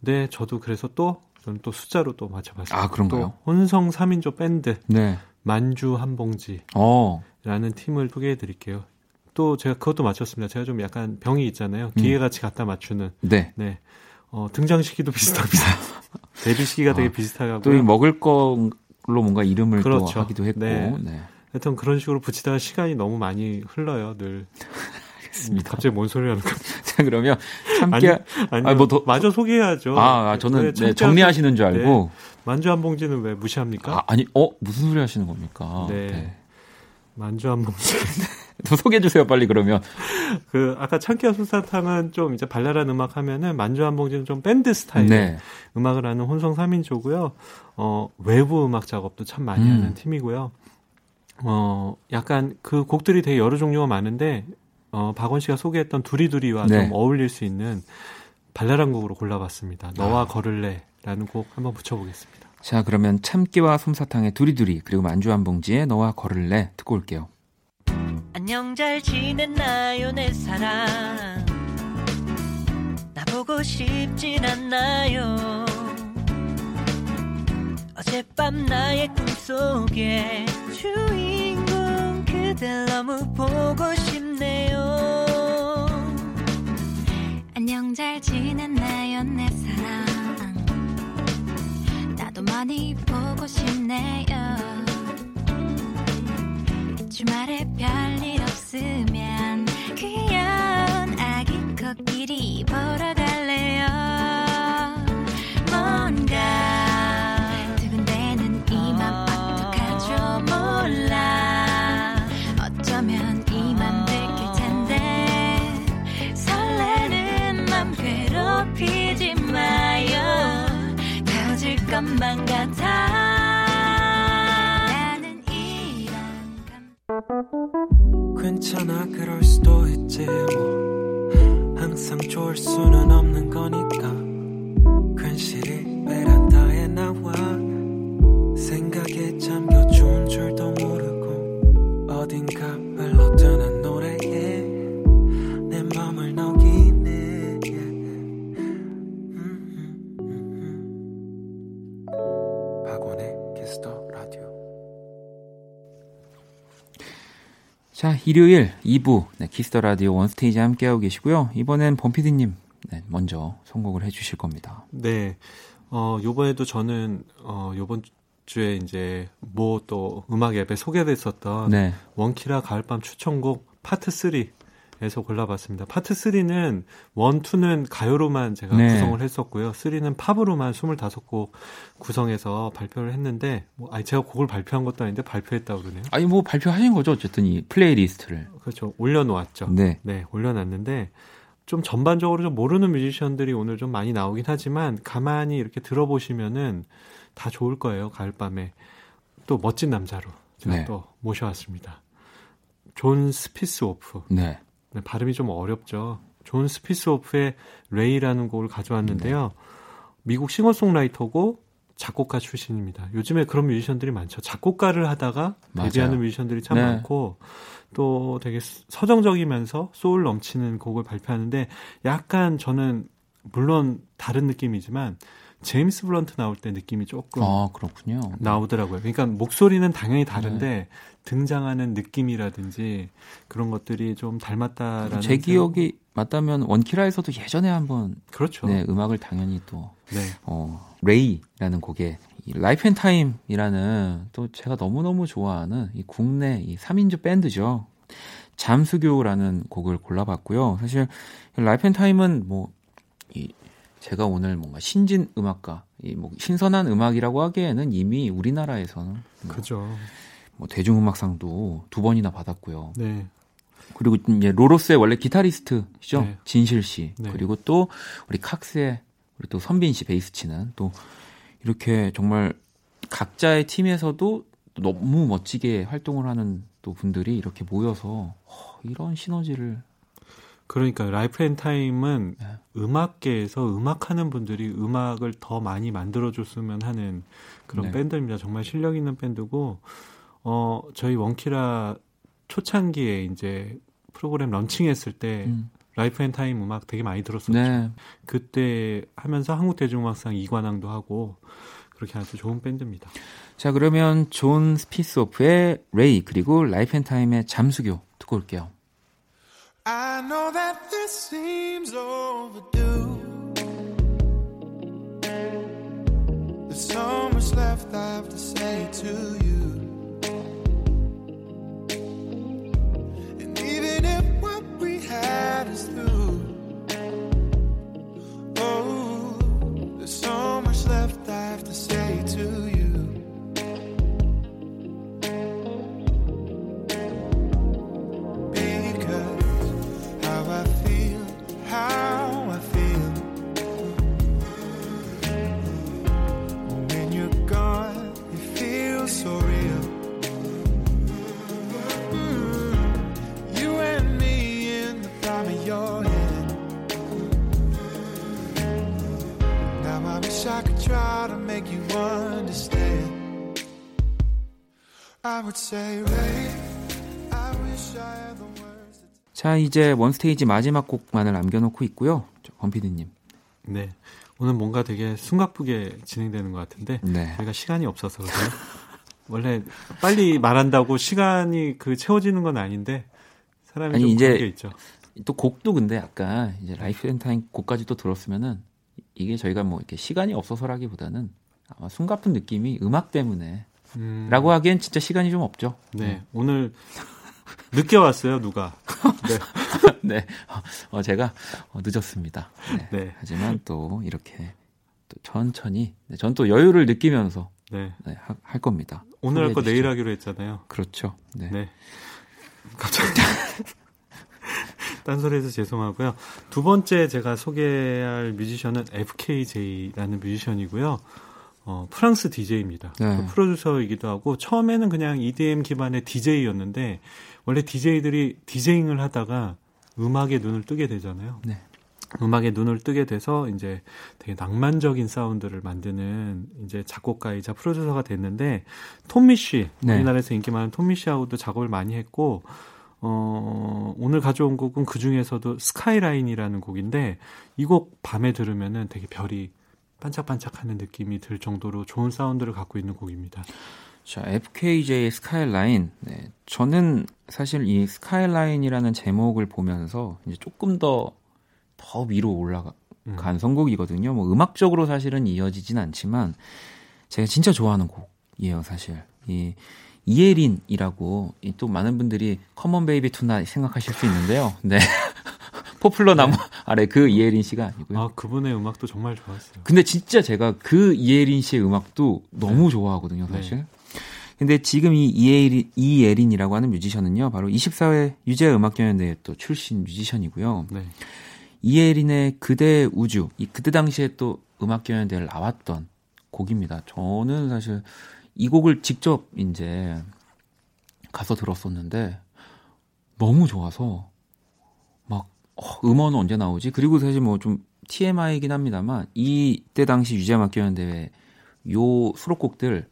네, 저도 그래서 또 저는 또 숫자로 또 맞춰봤어요. 아, 그런가요? 또 혼성 3인조 밴드. 네. 만주 한 봉지. 어. 라는 팀을 소개해 드릴게요. 또 제가 그것도 맞췄습니다. 제가 좀 약간 병이 있잖아요. 음. 기계같이 갖다 맞추는. 네. 네. 어, 등장 시기도 비슷합니다. 데뷔 시기가 아, 되게 비슷하고 또 먹을 걸로 뭔가 이름을 그렇죠. 또 하기도 했고. 네. 네. 하여튼 그런 식으로 붙이다가 시간이 너무 많이 흘러요, 늘. 알겠습니다. 갑자기 뭔 소리 하는 거야? 자, 그러면 참깨 아니, 아니, 뭐 더, 마저 소개해야죠. 아, 아 저는 네, 정리하시는 줄 알고 네. 만주 한 봉지는 왜 무시합니까? 아, 니 어, 무슨 소리 하시는 겁니까? 네. 네. 만주 한 봉지. 더 소개해 주세요, 빨리 그러면. 그 아까 참깨와 솜사탕은 좀 이제 발랄한 음악 하면은 만주 한 봉지는 좀 밴드 스타일의 네. 음악을 하는 혼성 3인조고요. 어, 외부 음악 작업도 참 많이 음. 하는 팀이고요. 어, 약간 그 곡들이 되게 여러 종류가 많은데 어, 박원 씨가 소개했던 두리두리와 네. 좀 어울릴 수 있는 발랄한 곡으로 골라봤습니다. 너와 아. 걸을래라는 곡 한번 붙여보겠습니다. 자, 그러면 참깨와 솜사탕의 두리두리 그리고 만주 한 봉지의 너와 걸을래 듣고 올게요. 안녕 잘 지냈나요 내 사랑? 나보고 싶진 않나요? 어젯밤 나의 꿈속에 주인공 그댈 너무 보고 싶네요. 안녕 잘 지냈나요 내 사랑? 나도 많이 보고 싶네요 주말에 별일 없으면 귀여운 아기 코끼리 보러 괜찮아 그럴 수도 있지 뭐. 항상 좋을 수는 없는 거니까. 괜시리 베란다에 나와. 생각에 잠겨 좋은 줄도 모르고 어딘가 흘러드는 노래에 내 맘을 녹이네. 음, 음, 음, 박원의 키스 더 자, 일요일 2부 네, 키스 더 라디오 원스테이지 함께하고 계시고요. 이번엔 범피디님 네, 먼저 선곡을 해주실 겁니다. 네, 어, 요번에도 저는 어, 요번 주에 이제 뭐 또 음악 앱에 소개됐었던 네. 원키라 가을밤 추천곡 파트 3 에서 골라봤습니다. 파트 3는 1, 2는 가요로만 제가 네. 구성을 했었고요. 3는 팝으로만 25곡 구성해서 발표를 했는데, 뭐, 아니, 제가 곡을 발표한 것도 아닌데 발표했다고 그러네요. 아니, 뭐 발표하신 거죠. 어쨌든 이 playlist를. 그렇죠. 올려 놓았죠. 네. 네, 올려 놨는데, 좀 전반적으로 좀 모르는 뮤지션들이 오늘 좀 많이 나오긴 하지만, 가만히 이렇게 들어보시면은 다 좋을 거예요. 가을밤에. 또 멋진 남자로 제가 네. 또 모셔왔습니다. 존 스피스오프. 네. 네, 발음이 좀 어렵죠. 존 스피스오프의 레이라는 곡을 가져왔는데요. 네. 미국 싱어송라이터고 작곡가 출신입니다. 요즘에 그런 뮤지션들이 많죠. 작곡가를 하다가 맞아요. 데뷔하는 뮤지션들이 참 네. 많고 또 되게 서정적이면서 소울 넘치는 곡을 발표하는데 약간 저는 물론 다른 느낌이지만 제임스 블런트 나올 때 느낌이 조금 아, 그렇군요. 나오더라고요. 그러니까 목소리는 당연히 다른데 네. 등장하는 느낌이라든지 그런 것들이 좀 닮았다라는 제 기억이 맞다면 원키라에서도 예전에 한번 그렇죠. 네, 음악을 당연히 또 네. 어, 레이라는 곡에 라이프 앤 타임이라는 또 제가 너무너무 좋아하는 이 국내 이 3인조 밴드죠. 잠수교라는 곡을 골라봤고요. 사실 라이프 앤 타임은 뭐 이 제가 오늘 뭔가 신진 음악가, 이 뭐 신선한 음악이라고 하기에는 이미 우리나라에서는 뭐 그죠. 뭐 대중음악상도 두 번이나 받았고요. 네. 그리고 이제 로로스의 원래 기타리스트시죠 네. 진실 씨 네. 그리고 또 우리 칵스의 우리 또 선빈 씨 베이스 치는 또 이렇게 정말 각자의 팀에서도 너무 멋지게 활동을 하는 또 분들이 이렇게 모여서 이런 시너지를 그러니까 라이프 앤 타임은 네. 음악계에서 음악하는 분들이 음악을 더 많이 만들어줬으면 하는 그런 네. 밴드입니다. 정말 실력 있는 밴드고 어 저희 원키라 초창기에 이제 프로그램 런칭했을 때 음. 라이프 앤 타임 음악 되게 많이 들었었죠. 네. 그때 하면서 한국 대중음악상 2관왕도 하고 그렇게 아주 좋은 밴드입니다. 자 그러면 존 스피스오프의 레이 그리고 라이프 앤 타임의 잠수교 듣고 올게요. I know that this seems overdue. There's so much left I have to say to you. And even if what we had is through, oh. Try to make you understand. I would say, Ray, I wish I had the words. to 자, 이제 원스테이지 마지막 곡만을 남겨놓고 있고요. 권피디님. 네. 오늘 뭔가 되게 숨가쁘게 진행되는 것 같은데 네. 저희가 시간이 없어서 그래요. 원래 빨리 말한다고 시간이 그 채워지는 건 아닌데 사람이 아니, 좀 이제 그런 게 있죠. 또 곡도 근데 약간 이제 라이프 앤 타임 곡까지 또 들었으면은 이게 저희가 뭐 이렇게 시간이 없어서라기보다는 아마 숨가쁜 느낌이 음악 때문에 음, 라고 하기엔 진짜 시간이 좀 없죠. 네. 오늘 늦게 왔어요, 누가. 네. 네. 어, 제가 어, 늦었습니다. 네. 네. 하지만 또 이렇게 또 천천히 네, 전 또 여유를 느끼면서 네. 네, 하- 할 겁니다. 오늘 할 거 내일. 하기로 했잖아요. 그렇죠. 네. 네. 갑자기 딴소리해서 죄송하고요. 두 번째 제가 소개할 뮤지션은 FKJ라는 뮤지션이고요. 어, 프랑스 DJ입니다. 그 네. 프로듀서이기도 하고 처음에는 그냥 EDM 기반의 DJ였는데 원래 DJ들이 디제잉을 하다가 음악에 눈을 뜨게 되잖아요. 네. 음악에 눈을 뜨게 돼서 이제 되게 낭만적인 사운드를 만드는 이제 작곡가이자 프로듀서가 됐는데 톰 미쉬 네. 우리나라에서 인기 많은 톰 미쉬하고도 작업을 많이 했고 어 오늘 가져온 곡은 그 중에서도 스카이라인이라는 곡인데 이 곡 밤에 들으면은 되게 별이 반짝반짝하는 느낌이 들 정도로 좋은 사운드를 갖고 있는 곡입니다. 자, FKJ 스카이라인. 네. 저는 사실 이 스카이라인이라는 제목을 보면서 이제 조금 더, 더 위로 올라간 음. 선곡이거든요. 뭐 음악적으로 사실은 이어지진 않지만 제가 진짜 좋아하는 곡이에요, 사실. 이 이예린이라고 이 또 많은 분들이 come on baby tonight 생각하실 수 있는데요. 네. 포플러 나무 아래 그 이예린 씨가 아니고요. 아 그분의 음악도 정말 좋았어요. 근데 진짜 제가 그 이예린 씨의 음악도 너무 좋아하거든요, 사실. 근데 지금 이 이예린, 이예린이라고 하는 뮤지션은요, 바로 24회 유재하 음악경연대회 또 출신 뮤지션이고요. 네. 이예린의 그대 우주, 이 그때 당시에 또 음악경연대회를 나왔던 곡입니다. 저는 사실 이 곡을 직접 이제 가서 들었었는데 너무 좋아서 막 어, 음원은 언제 나오지? 그리고 사실 뭐 좀 TMI이긴 합니다만 이때 당시 유재음악경연 대회 요 수록곡들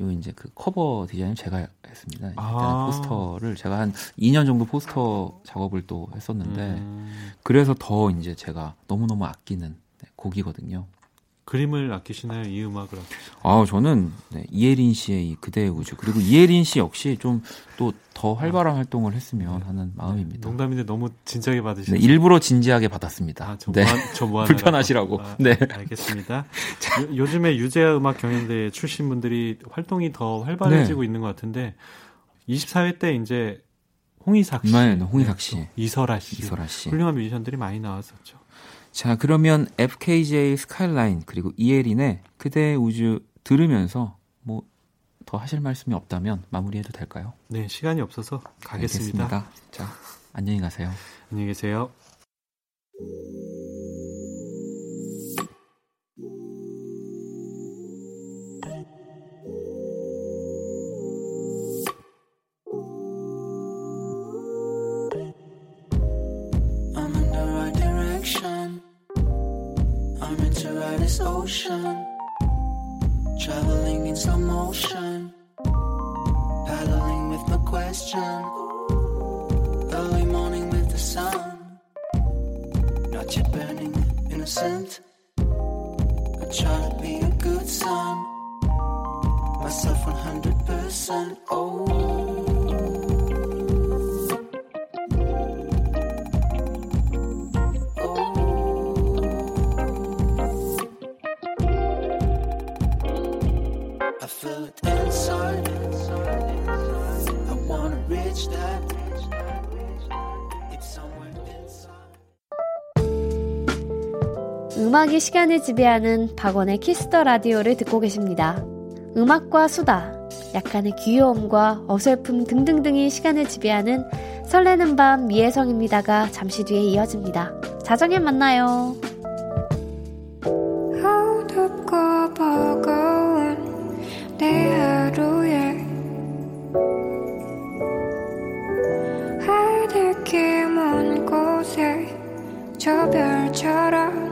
요 이제 그 커버 디자인 제가 했습니다. 이때는 아. 포스터를 제가 한 2년 정도 포스터 작업을 또 했었는데 음, 그래서 더 이제 제가 너무너무 아끼는 네, 곡이거든요. 그림을 아끼시나요? 이 음악을 아끼시나요? 아, 저는 네, 이예린 씨의 이 그대의 우주 그리고 이예린 씨 역시 좀 또 더 활발한 활동을 했으면 하는 마음입니다. 농담인데 너무 진지하게 네, 받으시네요. 일부러 진지하게 받았습니다. 아, 저 네. 뭐, 저 뭐, 불편하시라고. 아, 네. 알겠습니다. 요, 즘에 유재하 음악 경연대 출신 분들이 활동이 더 활발해지고 네. 있는 것 같은데 24회 때 이제 홍희삭 씨, 네, 홍희삭 씨. 이설아 씨, 이설아 씨. 훌륭한 뮤지션들이 많이 나왔었죠. 자, 그러면 FKJ 스카이라인 그리고 이예린의 그대의 우주 들으면서 뭐 더 하실 말씀이 없다면 마무리해도 될까요? 네, 시간이 없어서 가겠습니다. 알겠습니다. 자, 안녕히 가세요. 안녕히 계세요. 이 시간을 지배하는 박원의 키스 더 라디오를 듣고 계십니다. 음악과 수다, 약간의 귀여움과 어설픔 등등등이 시간을 지배하는 설레는 밤 이혜성입니다가 잠시 뒤에 이어집니다. 자정에 만나요. 어둡고 버거운 내 하루에 하늘길 먼 곳에 저 별처럼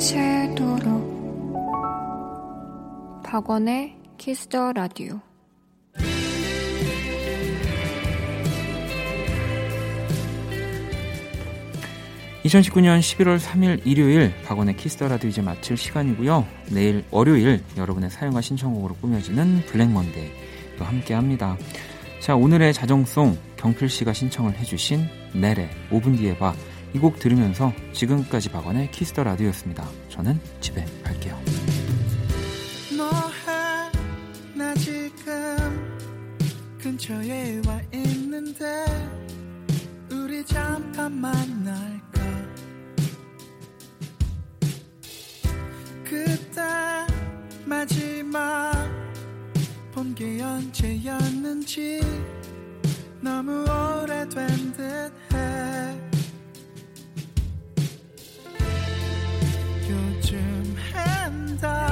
새도록 박원의 키스 더 라디오 2019년 11월 3일 일요일 박원의 키스 더 라디오 이제 마칠 시간이고요. 내일 월요일 여러분의 사연과 신청곡으로 꾸며지는 블랙 먼데이 또 함께 합니다. 자, 오늘의 자정송 경필 씨가 신청을 해주신 내래 5분 뒤에 봐. 이 곡 들으면서 지금까지 박원의 키스 더 라디오였습니다. 저는 집에 갈게요. 뭐해 나 지금 근처에 와 있는데 우리 잠깐 만날까 그때 마지막 본 게 언제였는지 너무 오래된 듯해 인사.